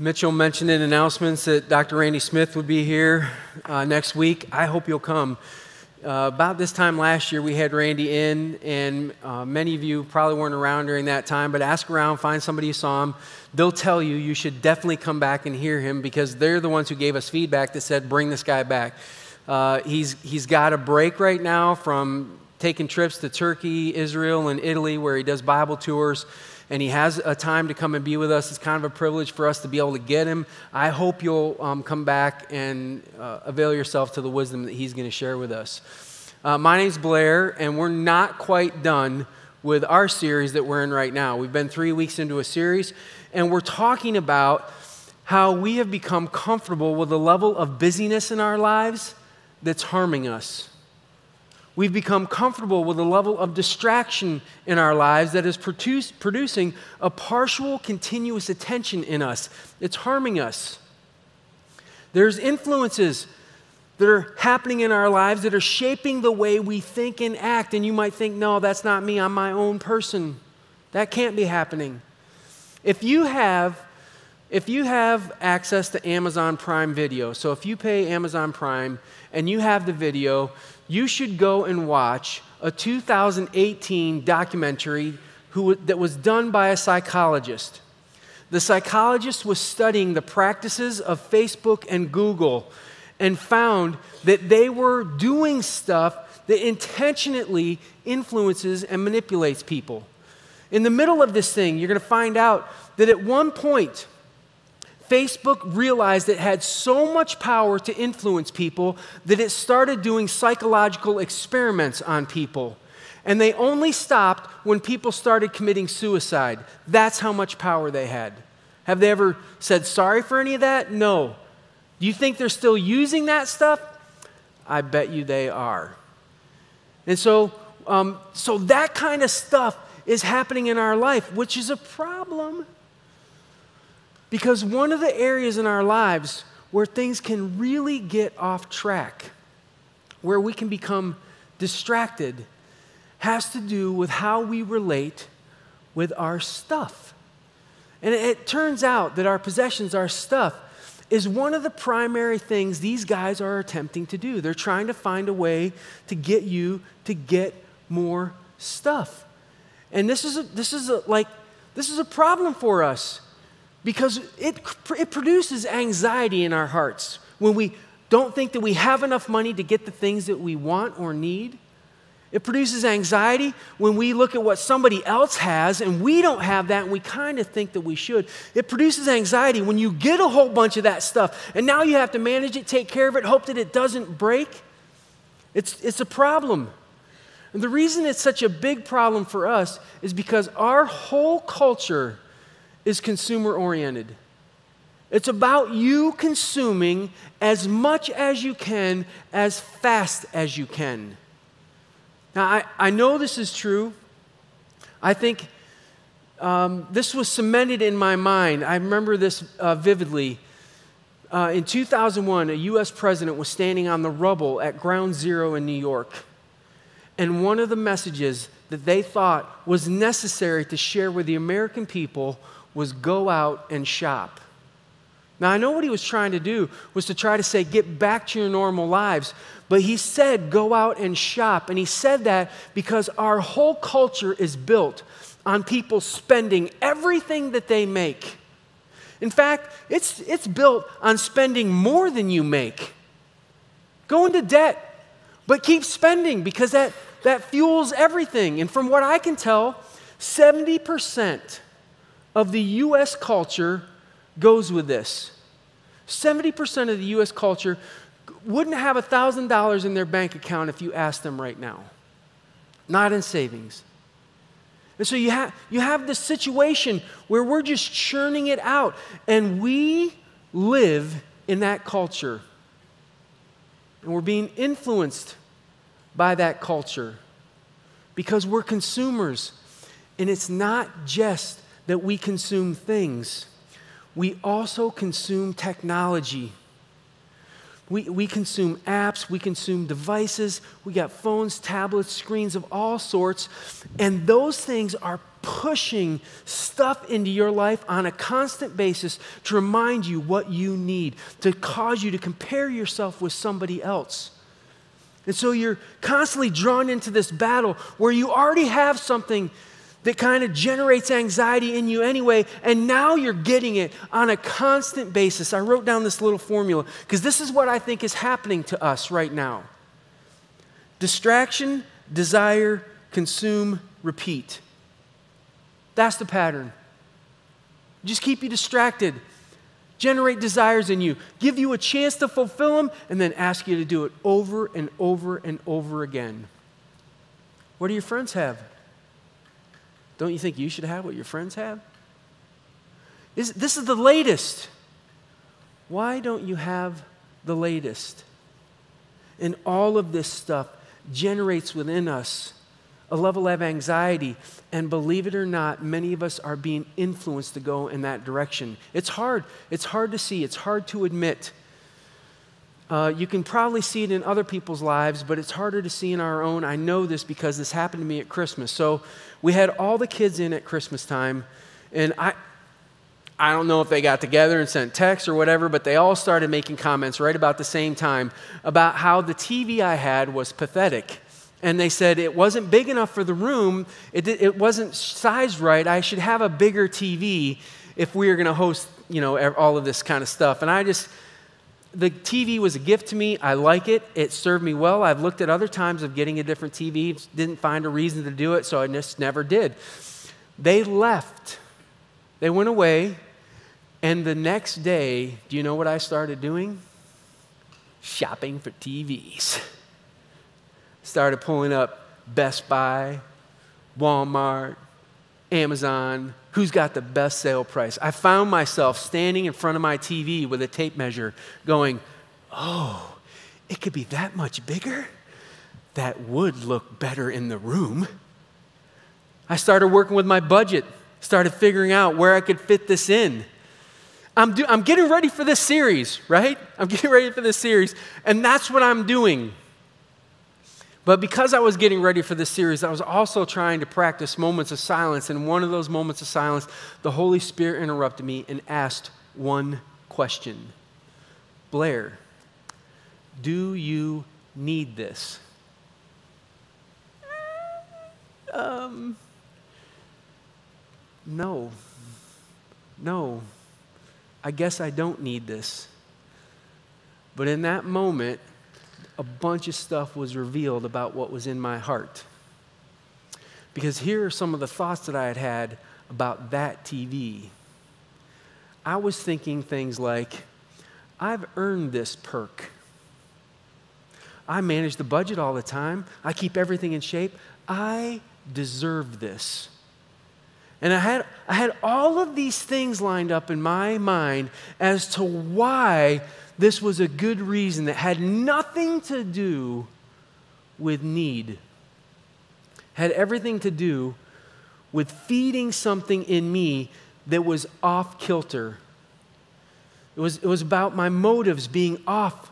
Mitchell mentioned in announcements that Dr. Randy Smith would be here uh, next week. I hope you'll come. Uh, about this time last year, we had Randy in, and uh, many of you probably weren't around during that time, but ask around, find somebody who saw him. They'll tell you you should definitely come back and hear him because they're the ones who gave us feedback that said, bring this guy back. Uh, he's, he's got a break right now from taking trips to Turkey, Israel, and Italy where he does Bible tours and he has a time to come and be with us. It's kind of a privilege for us to be able to get him. I hope you'll um, come back and uh, avail yourself to the wisdom that he's going to share with us. Uh, my name's Blair, and we're not quite done with our series that we're in right now. We've been three weeks into a series, and we're talking about how we have become comfortable with the level of busyness in our lives that's harming us. We've become comfortable with a level of distraction in our lives that is produce, producing a partial, continuous attention in us. It's harming us. There's influences that are happening in our lives that are shaping the way we think and act. And you might think, no, that's not me. I'm my own person. That can't be happening. If you have if you have access to Amazon Prime Video, so if you pay Amazon Prime and you have the video, you should go and watch a 2018 documentary who, that was done by a psychologist. The psychologist was studying the practices of Facebook and Google and found that they were doing stuff that intentionally influences and manipulates people. In the middle of this thing, you're going to find out that at one point, Facebook realized it had so much power to influence people that it started doing psychological experiments on people. And they only stopped when people started committing suicide. That's how much power they had. Have they ever said sorry for any of that? No. Do you think they're still using that stuff? I bet you they are. And so, um, so that kind of stuff is happening in our life, which is a problem. Because one of the areas in our lives where things can really get off track, where we can become distracted, has to do with how we relate with our stuff. And it, turns out that our possessions, our stuff, is one of the primary things these guys are attempting to do. They're trying to find a way to get you to get more stuff. And this is a, this is a, like this is a problem for us because it, it produces anxiety in our hearts when we don't think that we have enough money to get the things that we want or need. It produces anxiety when we look at what somebody else has and we don't have that and we kind of think that we should. It produces anxiety when you get a whole bunch of that stuff and now you have to manage it, take care of it, hope that it doesn't break. It's, it's a problem. And the reason it's such a big problem for us is because our whole culture is consumer oriented. It's about you consuming as much as you can, as fast as you can. Now, I, I know this is true. I think um, this was cemented in my mind. I remember this uh, vividly. Uh, in 2001, a US president was standing on the rubble at Ground Zero in New York. And one of the messages that they thought was necessary to share with the American people was go out and shop. Now, I know what he was trying to do was to try to say, get back to your normal lives. But he said, go out and shop. And he said that because our whole culture is built on people spending everything that they make. In fact, it's, it's built on spending more than you make. Go into debt, but keep spending because that, that fuels everything. And from what I can tell, 70% of the US culture goes with this. 70% of the US culture wouldn't have $1,000 in their bank account if you asked them right now, not in savings. And so you, have you have this situation where we're just churning it out, and we live in that culture. And we're being influenced by that culture because we're consumers. And it's not just that we consume things, we also consume technology. We, we consume apps, we consume devices, we got phones, tablets, screens of all sorts, and those things are pushing stuff into your life on a constant basis to remind you what you need, to cause you to compare yourself with somebody else. And so you're constantly drawn into this battle where you already have something that kind of generates anxiety in you anyway, and now you're getting it on a constant basis. I wrote down this little formula because this is what I think is happening to us right now distraction, desire, consume, repeat. That's the pattern. Just keep you distracted, generate desires in you, give you a chance to fulfill them, and then ask you to do it over and over and over again. What do your friends have? Don't you think you should have what your friends have? This, this is the latest. Why don't you have the latest? And all of this stuff generates within us a level of anxiety. And believe it or not, many of us are being influenced to go in that direction. It's hard. It's hard to see, it's hard to admit. Uh, you can probably see it in other people's lives, but it's harder to see in our own. I know this because this happened to me at Christmas. So we had all the kids in at Christmas time, and I, I don't know if they got together and sent texts or whatever, but they all started making comments right about the same time about how the TV I had was pathetic. And they said it wasn't big enough for the room, it, it wasn't sized right. I should have a bigger TV if we were going to host, you know, all of this kind of stuff. And I just, the TV was a gift to me. I like it. It served me well. I've looked at other times of getting a different TV, didn't find a reason to do it, so I just never did. They left. They went away. And the next day, do you know what I started doing? Shopping for TVs started pulling up Best Buy, Walmart, Amazon, who's got the best sale price. I found myself standing in front of my TV with a tape measure going, oh, it could be that much bigger? That would look better in the room. I started working with my budget, started figuring out where I could fit this in. I'm, do, I'm getting ready for this series, right? I'm getting ready for this series, and that's what I'm doing. But because I was getting ready for this series, I was also trying to practice moments of silence. And one of those moments of silence, the Holy Spirit interrupted me and asked one question Blair, do you need this? Um, no. No. I guess I don't need this. But in that moment, a bunch of stuff was revealed about what was in my heart. Because here are some of the thoughts that I had had about that TV. I was thinking things like, I've earned this perk. I manage the budget all the time. I keep everything in shape. I deserve this. And I had, I had all of these things lined up in my mind as to why this was a good reason that had nothing to do with need, had everything to do with feeding something in me that was off kilter. It was, it was about my motives being off.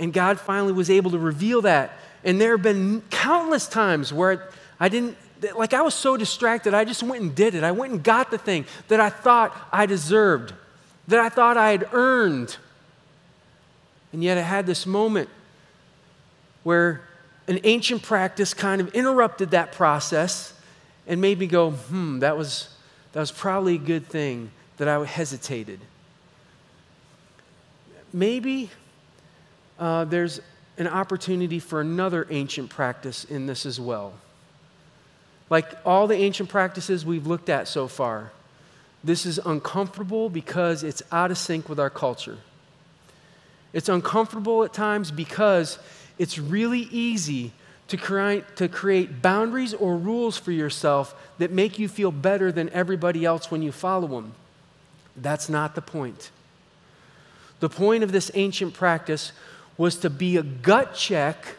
And God finally was able to reveal that. And there have been countless times where I didn't, like, I was so distracted, I just went and did it. I went and got the thing that I thought I deserved, that I thought I had earned. And yet I had this moment where an ancient practice kind of interrupted that process and made me go, hmm, that was, that was probably a good thing that I hesitated. Maybe uh, there's an opportunity for another ancient practice in this as well. Like all the ancient practices we've looked at so far, this is uncomfortable because it's out of sync with our culture. It's uncomfortable at times because it's really easy to create, to create boundaries or rules for yourself that make you feel better than everybody else when you follow them. That's not the point. The point of this ancient practice was to be a gut check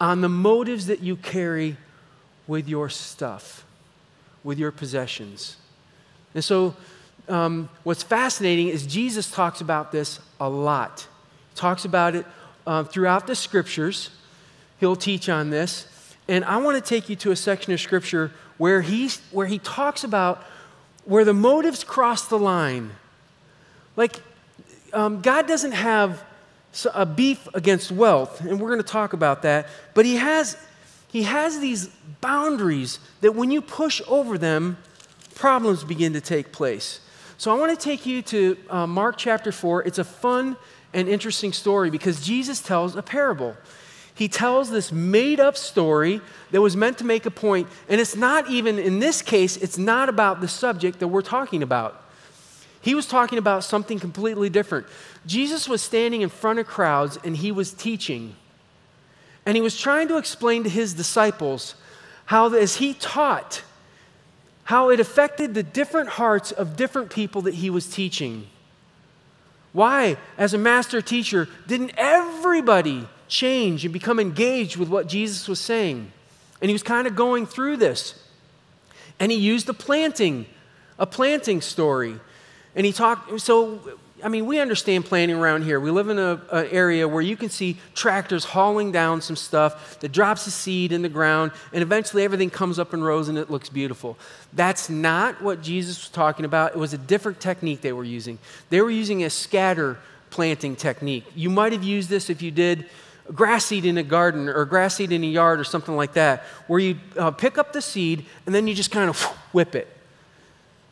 on the motives that you carry with your stuff, with your possessions. And so, um, what's fascinating is Jesus talks about this a lot talks about it uh, throughout the scriptures. He'll teach on this. And I want to take you to a section of scripture where, he's, where he talks about where the motives cross the line. Like, um, God doesn't have a beef against wealth, and we're going to talk about that, but he has, he has these boundaries that when you push over them, problems begin to take place. So I want to take you to uh, Mark chapter 4. It's a fun and interesting story because Jesus tells a parable. He tells this made up story that was meant to make a point, and it's not even, in this case, it's not about the subject that we're talking about. He was talking about something completely different. Jesus was standing in front of crowds and he was teaching. And he was trying to explain to his disciples how, as he taught, how it affected the different hearts of different people that he was teaching. Why, as a master teacher, didn't everybody change and become engaged with what Jesus was saying? And he was kind of going through this. And he used a planting, a planting story. And he talked, so, I mean, we understand planting around here. We live in an area where you can see tractors hauling down some stuff that drops a seed in the ground, and eventually everything comes up in rows and it looks beautiful. That's not what Jesus was talking about. It was a different technique they were using. They were using a scatter planting technique. You might have used this if you did grass seed in a garden or grass seed in a yard or something like that, where you uh, pick up the seed and then you just kind of whip it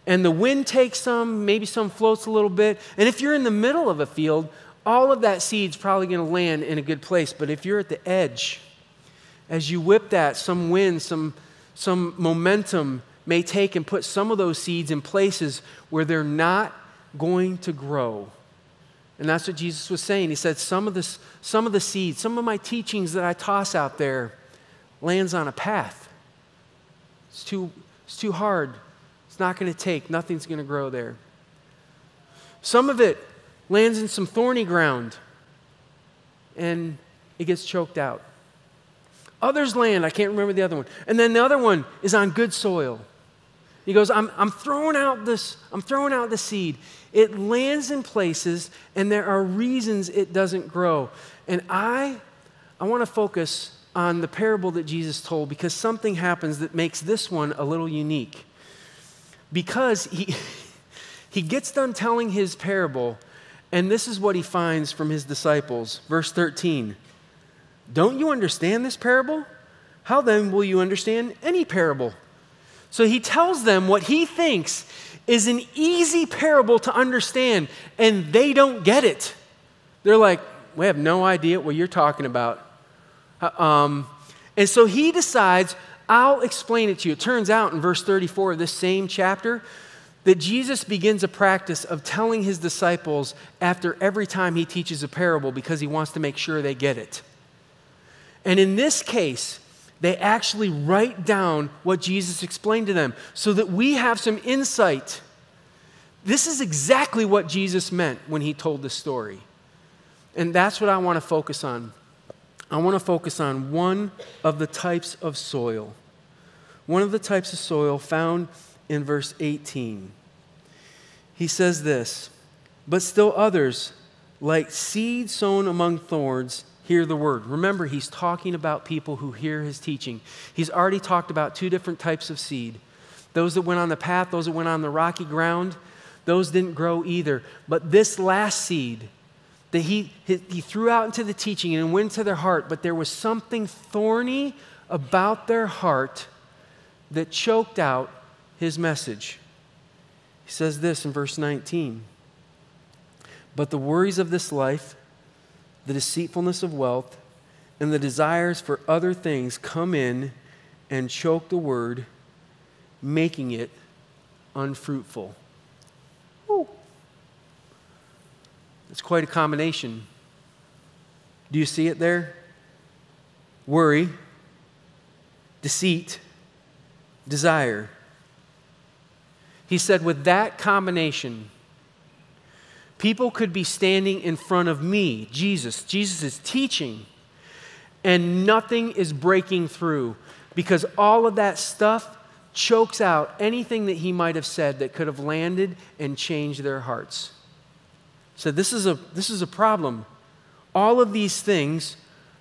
and the wind takes some, maybe some floats a little bit. And if you're in the middle of a field, all of that seed's probably going to land in a good place. But if you're at the edge, as you whip that, some wind, some, some momentum may take and put some of those seeds in places where they're not going to grow. And that's what Jesus was saying. He said, Some of, this, some of the seeds, some of my teachings that I toss out there lands on a path. It's too, it's too hard not going to take, nothing's going to grow there. Some of it lands in some thorny ground and it gets choked out. Others land, I can't remember the other one. And then the other one is on good soil. He goes, I'm, I'm throwing out this, I'm throwing out the seed. It lands in places and there are reasons it doesn't grow. And I, I want to focus on the parable that Jesus told because something happens that makes this one a little unique because he, he gets done telling his parable, and this is what he finds from his disciples. Verse 13 Don't you understand this parable? How then will you understand any parable? So he tells them what he thinks is an easy parable to understand, and they don't get it. They're like, We have no idea what you're talking about. Uh, um, and so he decides I'll explain it to you. It turns out in verse 34 of this same chapter that Jesus begins a practice of telling his disciples after every time he teaches a parable because he wants to make sure they get it. And in this case, they actually write down what Jesus explained to them so that we have some insight. This is exactly what Jesus meant when he told the story. And that's what I want to focus on. I want to focus on one of the types of soil. One of the types of soil found in verse 18. He says this, but still others, like seed sown among thorns, hear the word. Remember, he's talking about people who hear his teaching. He's already talked about two different types of seed those that went on the path, those that went on the rocky ground. Those didn't grow either. But this last seed, that he, he threw out into the teaching and went to their heart, but there was something thorny about their heart that choked out his message. He says this in verse 19 But the worries of this life, the deceitfulness of wealth, and the desires for other things come in and choke the word, making it unfruitful. It's quite a combination. Do you see it there? Worry, deceit, desire. He said, with that combination, people could be standing in front of me, Jesus. Jesus is teaching, and nothing is breaking through because all of that stuff chokes out anything that he might have said that could have landed and changed their hearts. So this is a this is a problem. All of these things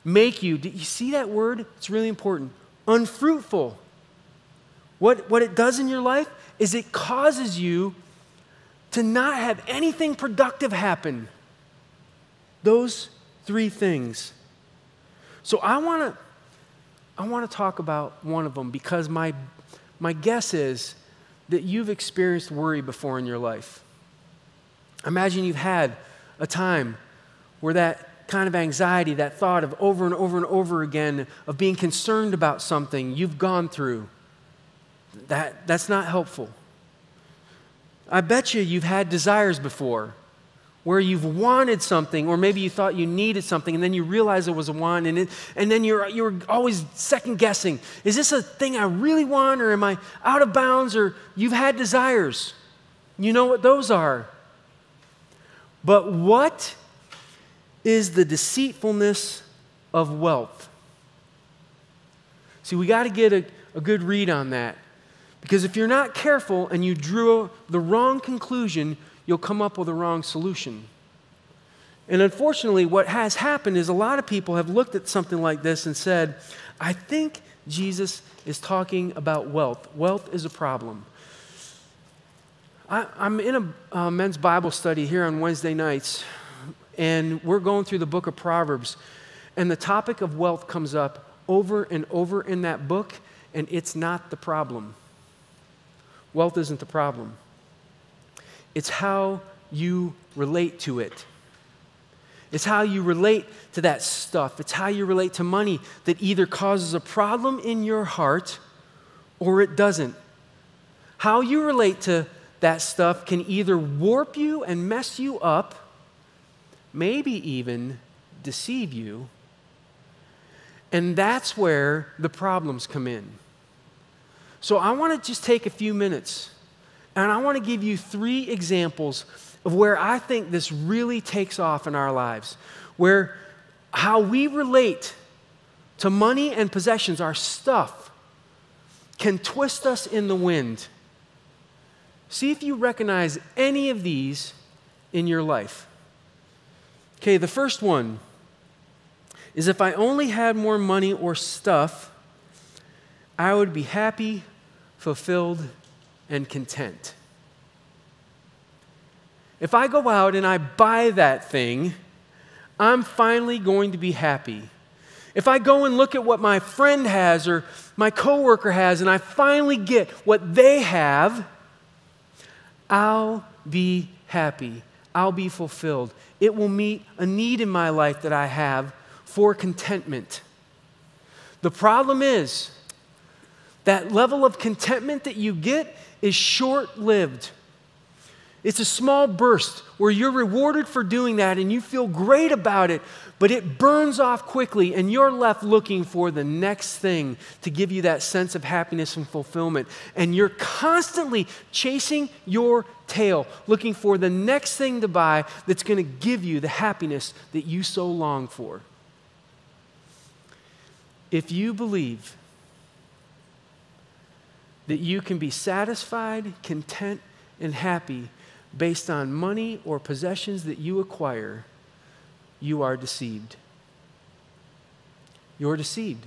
make you, do you see that word? It's really important. unfruitful. What, what it does in your life is it causes you to not have anything productive happen. Those three things. So I want to I want to talk about one of them because my my guess is that you've experienced worry before in your life. Imagine you've had a time where that kind of anxiety, that thought of over and over and over again of being concerned about something you've gone through. That, that's not helpful. I bet you you've had desires before where you've wanted something, or maybe you thought you needed something, and then you realize it was a want, and, it, and then you're, you're always second guessing is this a thing I really want, or am I out of bounds, or you've had desires? You know what those are. But what is the deceitfulness of wealth? See, we got to get a, a good read on that. Because if you're not careful and you drew the wrong conclusion, you'll come up with a wrong solution. And unfortunately, what has happened is a lot of people have looked at something like this and said, I think Jesus is talking about wealth. Wealth is a problem. I, am in a men's Bible study here on Wednesday nights, and we're going through the book of Proverbs, and the topic of wealth comes up over and over in that book, and it's not the problem. Wealth isn't the problem, it's how you relate to it. It's how you relate to that stuff. It's how you relate to money that either causes a problem in your heart or it doesn't. How you relate to that stuff can either warp you and mess you up, maybe even deceive you. And that's where the problems come in. So I want to just take a few minutes and I want to give you three examples of where I think this really takes off in our lives, where how we relate to money and possessions, our stuff, can twist us in the wind. See if you recognize any of these in your life. Okay, the first one is if I only had more money or stuff, I would be happy, fulfilled, and content. If I go out and I buy that thing, I'm finally going to be happy. If I go and look at what my friend has or my coworker has and I finally get what they have, I'll be happy. I'll be fulfilled. It will meet a need in my life that I have for contentment. The problem is, that level of contentment that you get is short lived. It's a small burst where you're rewarded for doing that and you feel great about it, but it burns off quickly and you're left looking for the next thing to give you that sense of happiness and fulfillment. And you're constantly chasing your tail, looking for the next thing to buy that's going to give you the happiness that you so long for. If you believe that you can be satisfied, content, and happy based on money or possessions that you acquire, you are deceived. You're deceived.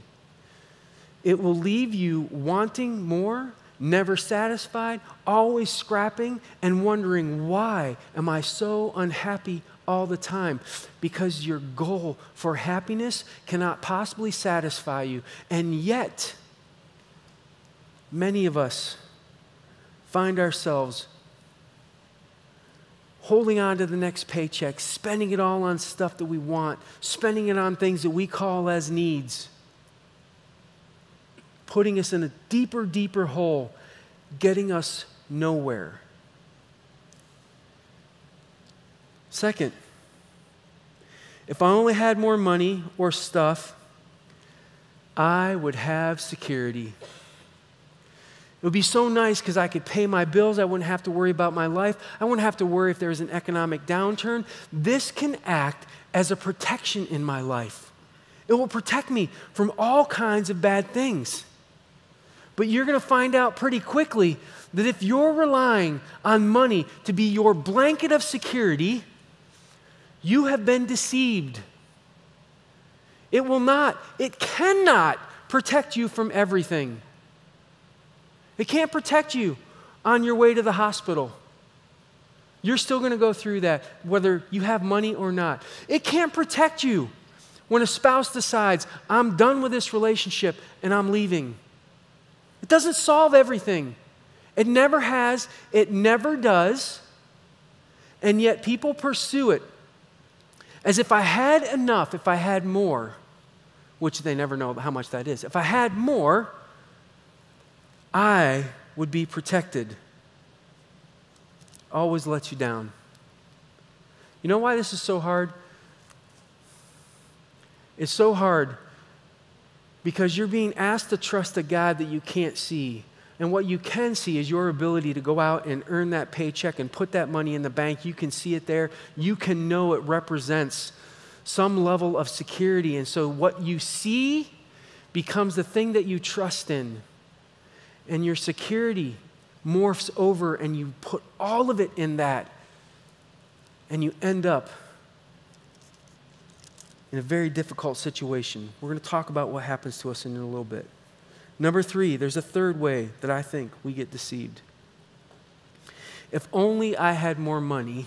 It will leave you wanting more, never satisfied, always scrapping, and wondering, why am I so unhappy all the time? Because your goal for happiness cannot possibly satisfy you. And yet, many of us find ourselves holding on to the next paycheck, spending it all on stuff that we want, spending it on things that we call as needs, putting us in a deeper, deeper hole, getting us nowhere. Second, if I only had more money or stuff, I would have security. It would be so nice because I could pay my bills. I wouldn't have to worry about my life. I wouldn't have to worry if there was an economic downturn. This can act as a protection in my life. It will protect me from all kinds of bad things. But you're going to find out pretty quickly that if you're relying on money to be your blanket of security, you have been deceived. It will not, it cannot protect you from everything. It can't protect you on your way to the hospital. You're still going to go through that, whether you have money or not. It can't protect you when a spouse decides, I'm done with this relationship and I'm leaving. It doesn't solve everything. It never has, it never does. And yet people pursue it as if I had enough, if I had more, which they never know how much that is. If I had more, I would be protected. Always lets you down. You know why this is so hard? It's so hard because you're being asked to trust a God that you can't see. And what you can see is your ability to go out and earn that paycheck and put that money in the bank. You can see it there. You can know it represents some level of security. And so what you see becomes the thing that you trust in. And your security morphs over, and you put all of it in that. And you end up in a very difficult situation. We're going to talk about what happens to us in a little bit. Number three, there's a third way that I think we get deceived. If only I had more money,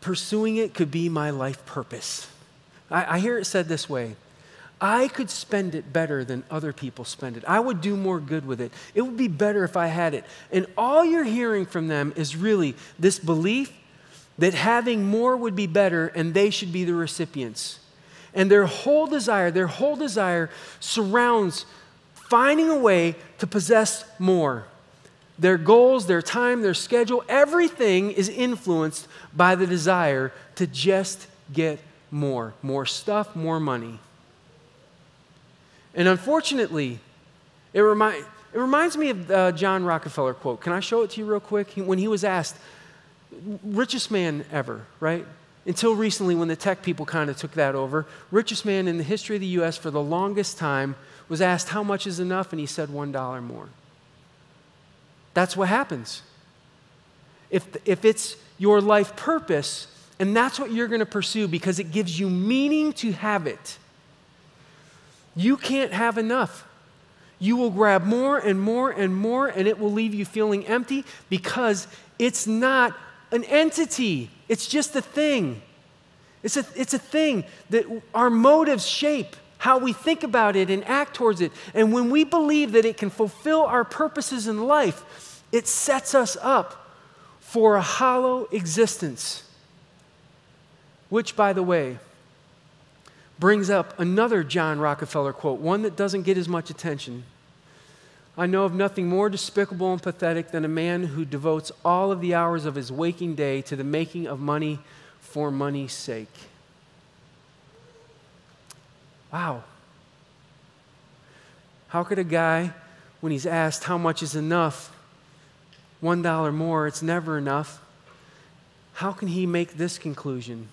pursuing it could be my life purpose. I, I, hear it said this way I could spend it better than other people spend it. I would do more good with it. It would be better if I had it. And all you're hearing from them is really this belief that having more would be better and they should be the recipients. And their whole desire, their whole desire surrounds finding a way to possess more. Their goals, their time, their schedule, everything is influenced by the desire to just get more more stuff, more money. And unfortunately, it, it reminds me of uh, John Rockefeller quote. Can I show it to you real quick? He, when he was asked, richest man ever, right? Until recently, when the tech people kind of took that over, richest man in the history of the U.S. for the longest time was asked how much is enough, and he said $1 more. That's what happens. If, if it's your life purpose, and that's what you're going to pursue because it gives you meaning to have it, you can't have enough. You will grab more and more and more, and it will leave you feeling empty because it's not an entity, it's just a thing. It's a, it's a thing that our motives shape how we think about it and act towards it. And when we believe that it can fulfill our purposes in life, it sets us up for a hollow existence. Which, by the way, brings up another John Rockefeller quote, one that doesn't get as much attention. I know of nothing more despicable and pathetic than a man who devotes all of the hours of his waking day to the making of money for money's sake. Wow. How could a guy, when he's asked how much is enough, $1 more, it's never enough, how can he make this conclusion?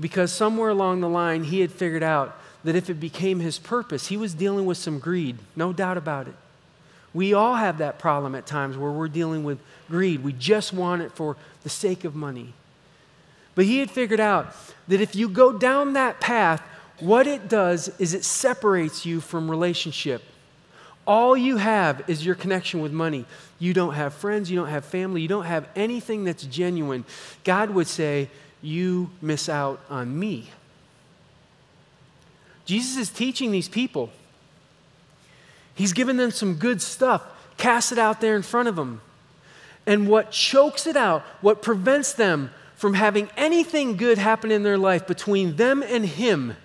Because somewhere along the line, he had figured out that if it became his purpose, he was dealing with some greed, no doubt about it. We all have that problem at times where we're dealing with greed. We just want it for the sake of money. But he had figured out that if you go down that path, what it does is it separates you from relationship. All you have is your connection with money. You don't have friends, you don't have family, you don't have anything that's genuine. God would say, You miss out on me. Jesus is teaching these people. He's given them some good stuff, cast it out there in front of them. And what chokes it out, what prevents them from having anything good happen in their life between them and Him,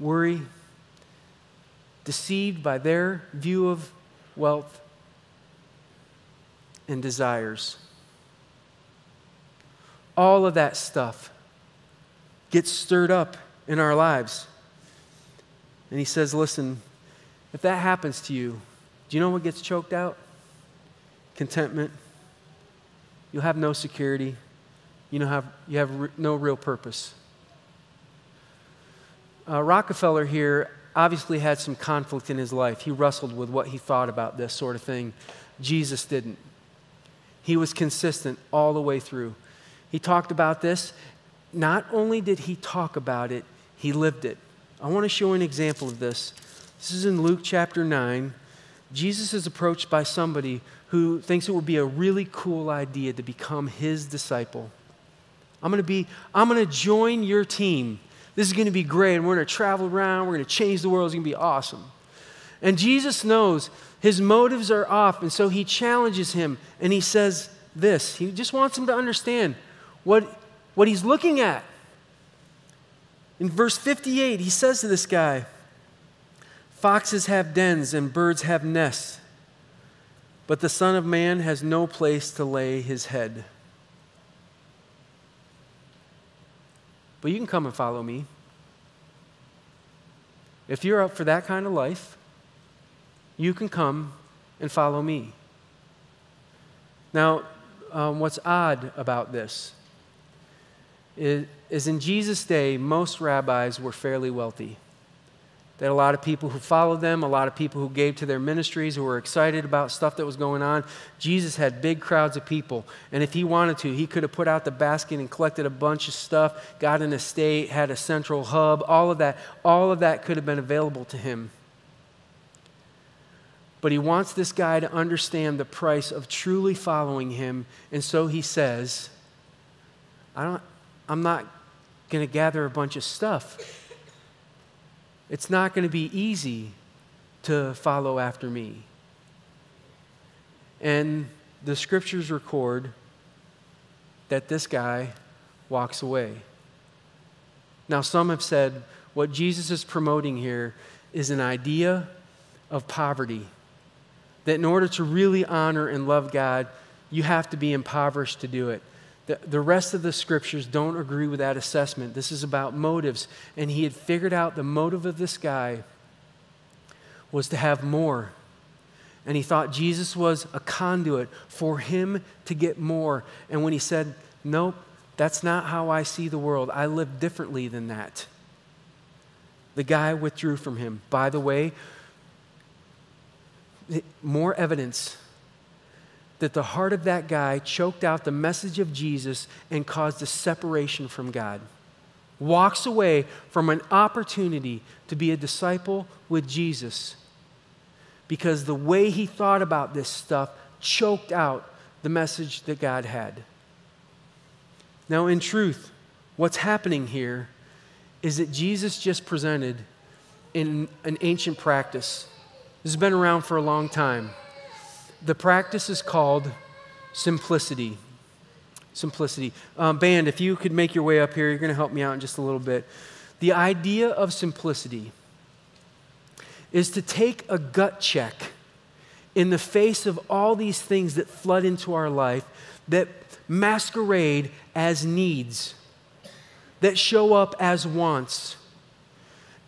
worry, deceived by their view of wealth, and desires. All of that stuff gets stirred up in our lives. And he says, Listen, if that happens to you, do you know what gets choked out? Contentment. You'll have no security. You, know, have, you have no real purpose. Uh, Rockefeller here obviously had some conflict in his life. He wrestled with what he thought about this sort of thing. Jesus didn't. He was consistent all the way through. He talked about this not only did he talk about it, he lived it. I want to show an example of this. This is in Luke chapter 9. Jesus is approached by somebody who thinks it would be a really cool idea to become his disciple. I'm going to be I'm going to join your team. This is going to be great and we're going to travel around, we're going to change the world, it's going to be awesome. And Jesus knows his motives are off and so he challenges him and he says this. He just wants him to understand what what he's looking at. In verse 58, he says to this guy, Foxes have dens and birds have nests, but the Son of Man has no place to lay his head. But you can come and follow me. If you're up for that kind of life, you can come and follow me. Now, um, what's odd about this is, in Jesus' day, most rabbis were fairly wealthy. They had a lot of people who followed them, a lot of people who gave to their ministries, who were excited about stuff that was going on. Jesus had big crowds of people. And if he wanted to, he could have put out the basket and collected a bunch of stuff, got an estate, had a central hub, all of that. All of that could have been available to him. But he wants this guy to understand the price of truly following him. And so he says, I don't, I'm not going to gather a bunch of stuff. It's not going to be easy to follow after me. And the scriptures record that this guy walks away. Now, some have said what Jesus is promoting here is an idea of poverty. That in order to really honor and love God, you have to be impoverished to do it. The, the rest of the scriptures don't agree with that assessment. This is about motives. And he had figured out the motive of this guy was to have more. And he thought Jesus was a conduit for him to get more. And when he said, Nope, that's not how I see the world, I live differently than that, the guy withdrew from him. By the way, more evidence that the heart of that guy choked out the message of Jesus and caused a separation from God. Walks away from an opportunity to be a disciple with Jesus because the way he thought about this stuff choked out the message that God had. Now, in truth, what's happening here is that Jesus just presented in an ancient practice. This has been around for a long time the practice is called simplicity. Simplicity. Um, band, if you could make your way up here, you're going to help me out in just a little bit. The idea of simplicity is to take a gut check in the face of all these things that flood into our life that masquerade as needs, that show up as wants.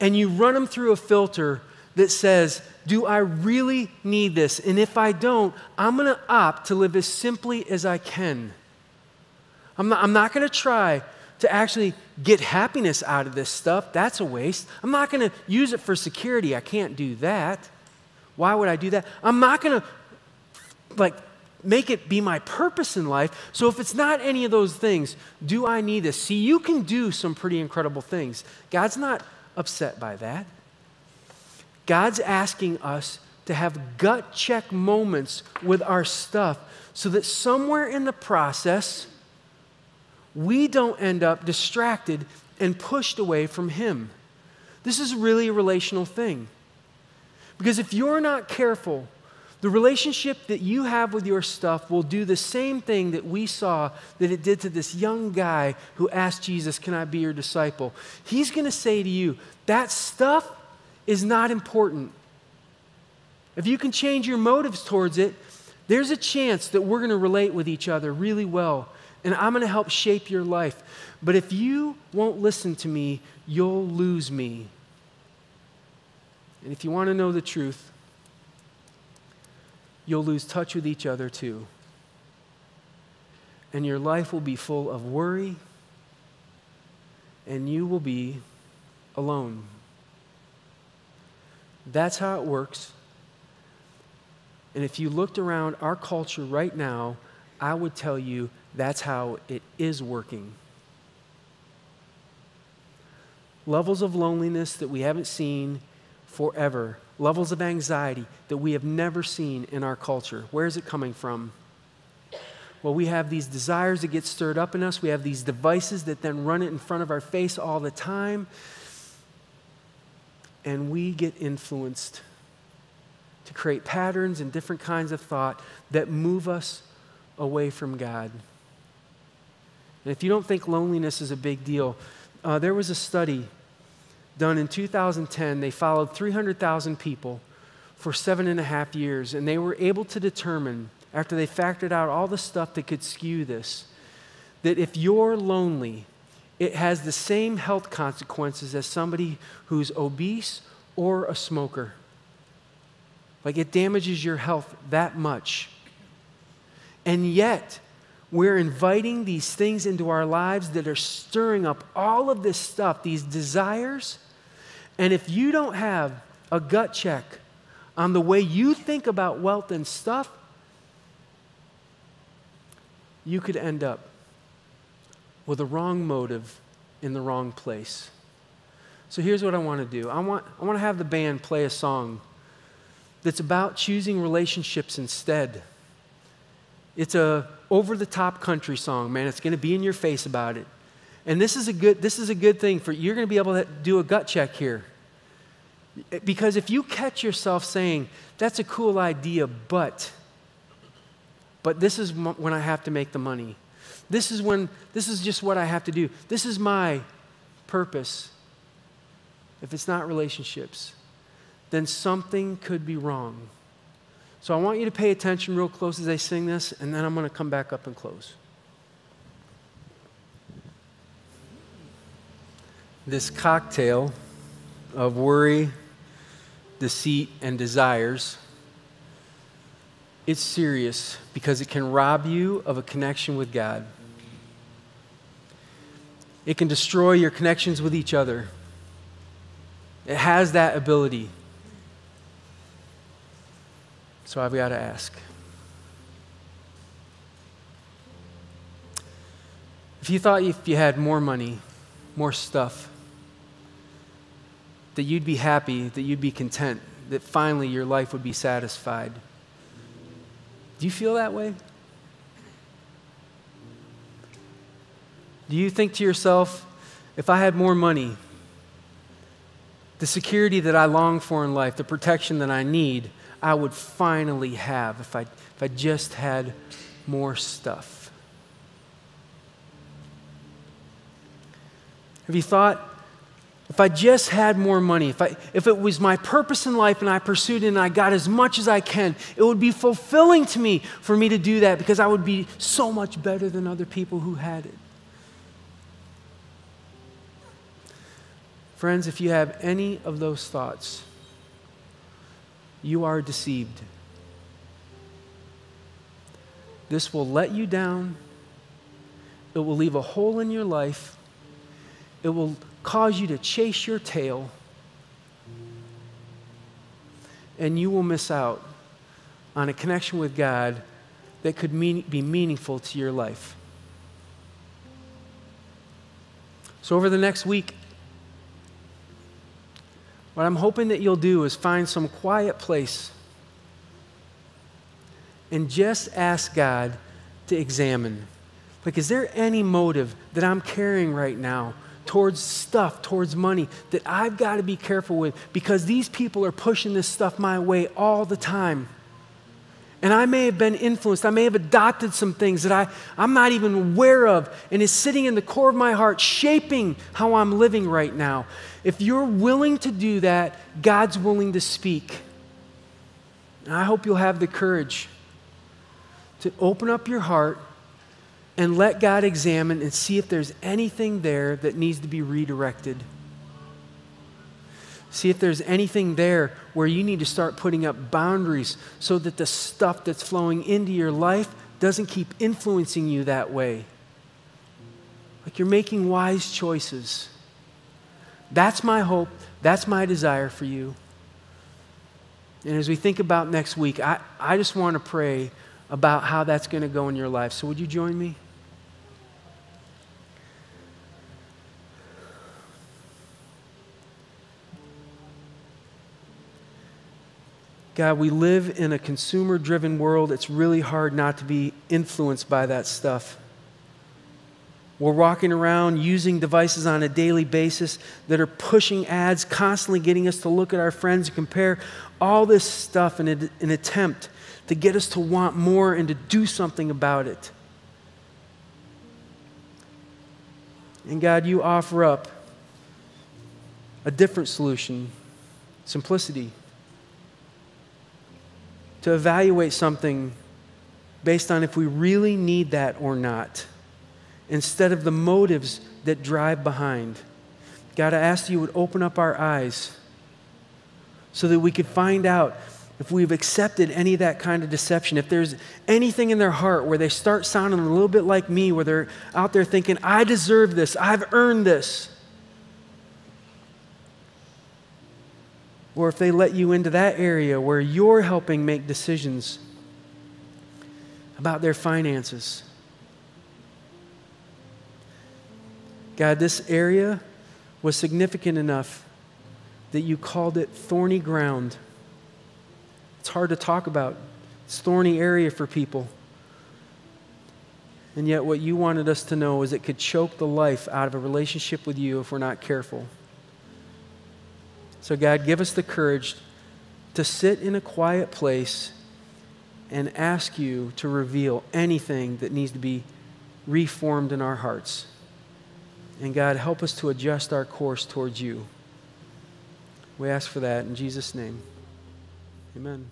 And you run them through a filter that says, Do I really need this? And if I don't, I'm going to opt to live as simply as I can. I'm not, I'm not going to try to actually get happiness out of this stuff. That's a waste. I'm not going to use it for security. I can't do that. Why would I do that? I'm not going to like make it be my purpose in life. So if it's not any of those things, do I need this? See, you can do some pretty incredible things. God's not upset by that. God's asking us to have gut check moments with our stuff so that somewhere in the process, we don't end up distracted and pushed away from Him. This is really a relational thing. Because if you're not careful, the relationship that you have with your stuff will do the same thing that we saw that it did to this young guy who asked Jesus, Can I be your disciple? He's going to say to you, That stuff is not important. If you can change your motives towards it, there's a chance that we're going to relate with each other really well, and I'm going to help shape your life. But if you won't listen to me, you'll lose me. And if you want to know the truth, you'll lose touch with each other too. And your life will be full of worry, and you will be alone. That's how it works. And if you looked around our culture right now, I would tell you that's how it is working. levels of loneliness that we haven't seen forever, levels of anxiety that we have never seen in our culture. Where is it coming from? Well, we have these desires that get stirred up in us. We have these devices that then run it in front of our face all the time. And we get influenced to create patterns and different kinds of thought that move us away from God. And if you don't think loneliness is a big deal, uh, there was a study done in 2010. They followed 300,000 people for seven and a half years, and they were able to determine, after they factored out all the stuff that could skew this, that if you're lonely, it has the same health consequences as somebody who's obese or a smoker. Like it damages your health that much. And yet, we're inviting these things into our lives that are stirring up all of this stuff, these desires. And if you don't have a gut check on the way you think about wealth and stuff, you could end up with the wrong motive in the wrong place. So here's what I want to do I want, I want to have the band play a song that's about choosing relationships instead. It's a over the top country song, man. It's going to be in your face about it. And this is a good this is a good thing for you're going to be able to do a gut check here. Because if you catch yourself saying, "That's a cool idea, but but this is when I have to make the money. This is when this is just what I have to do. This is my purpose." If it's not relationships, then something could be wrong. So I want you to pay attention real close as I sing this, and then I'm going to come back up and close. This cocktail of worry, deceit, and desires, it's serious because it can rob you of a connection with God. It can destroy your connections with each other. It has that ability. So I've got to ask if you thought if you had more money, more stuff, that you'd be happy, that you'd be content, that finally your life would be satisfied. Do you feel that way? Do you think to yourself, if I had more money, the security that I long for in life, the protection that I need, I would finally have if I, if I just had more stuff. Have you thought, if I just had more money, if, I, if it was my purpose in life and I pursued it and I got as much as I can, it would be fulfilling to me for me to do that because I would be so much better than other people who had it. Friends, if you have any of those thoughts, you are deceived. This will let you down. It will leave a hole in your life. It will cause you to chase your tail. And you will miss out on a connection with God that could mean, be meaningful to your life. So, over the next week, what I'm hoping that you'll do is find some quiet place and just ask God to examine. Like, is there any motive that I'm carrying right now towards stuff, towards money, that I've got to be careful with because these people are pushing this stuff my way all the time? And I may have been influenced. I may have adopted some things that I, I'm not even aware of and is sitting in the core of my heart, shaping how I'm living right now. If you're willing to do that, God's willing to speak. And I hope you'll have the courage to open up your heart and let God examine and see if there's anything there that needs to be redirected. See if there's anything there where you need to start putting up boundaries so that the stuff that's flowing into your life doesn't keep influencing you that way. Like you're making wise choices. That's my hope. That's my desire for you. And as we think about next week, I, I just want to pray about how that's going to go in your life. So, would you join me? God, we live in a consumer driven world. It's really hard not to be influenced by that stuff. We're walking around using devices on a daily basis that are pushing ads, constantly getting us to look at our friends and compare all this stuff in an attempt to get us to want more and to do something about it. And God, you offer up a different solution simplicity. To evaluate something based on if we really need that or not instead of the motives that drive behind. God, I ask that you would open up our eyes so that we could find out if we've accepted any of that kind of deception, if there's anything in their heart where they start sounding a little bit like me, where they're out there thinking, I deserve this, I've earned this. Or if they let you into that area where you're helping make decisions about their finances God, this area was significant enough that you called it thorny ground. It's hard to talk about. It's thorny area for people. And yet, what you wanted us to know is it could choke the life out of a relationship with you if we're not careful. So, God, give us the courage to sit in a quiet place and ask you to reveal anything that needs to be reformed in our hearts. And God, help us to adjust our course towards you. We ask for that in Jesus' name. Amen.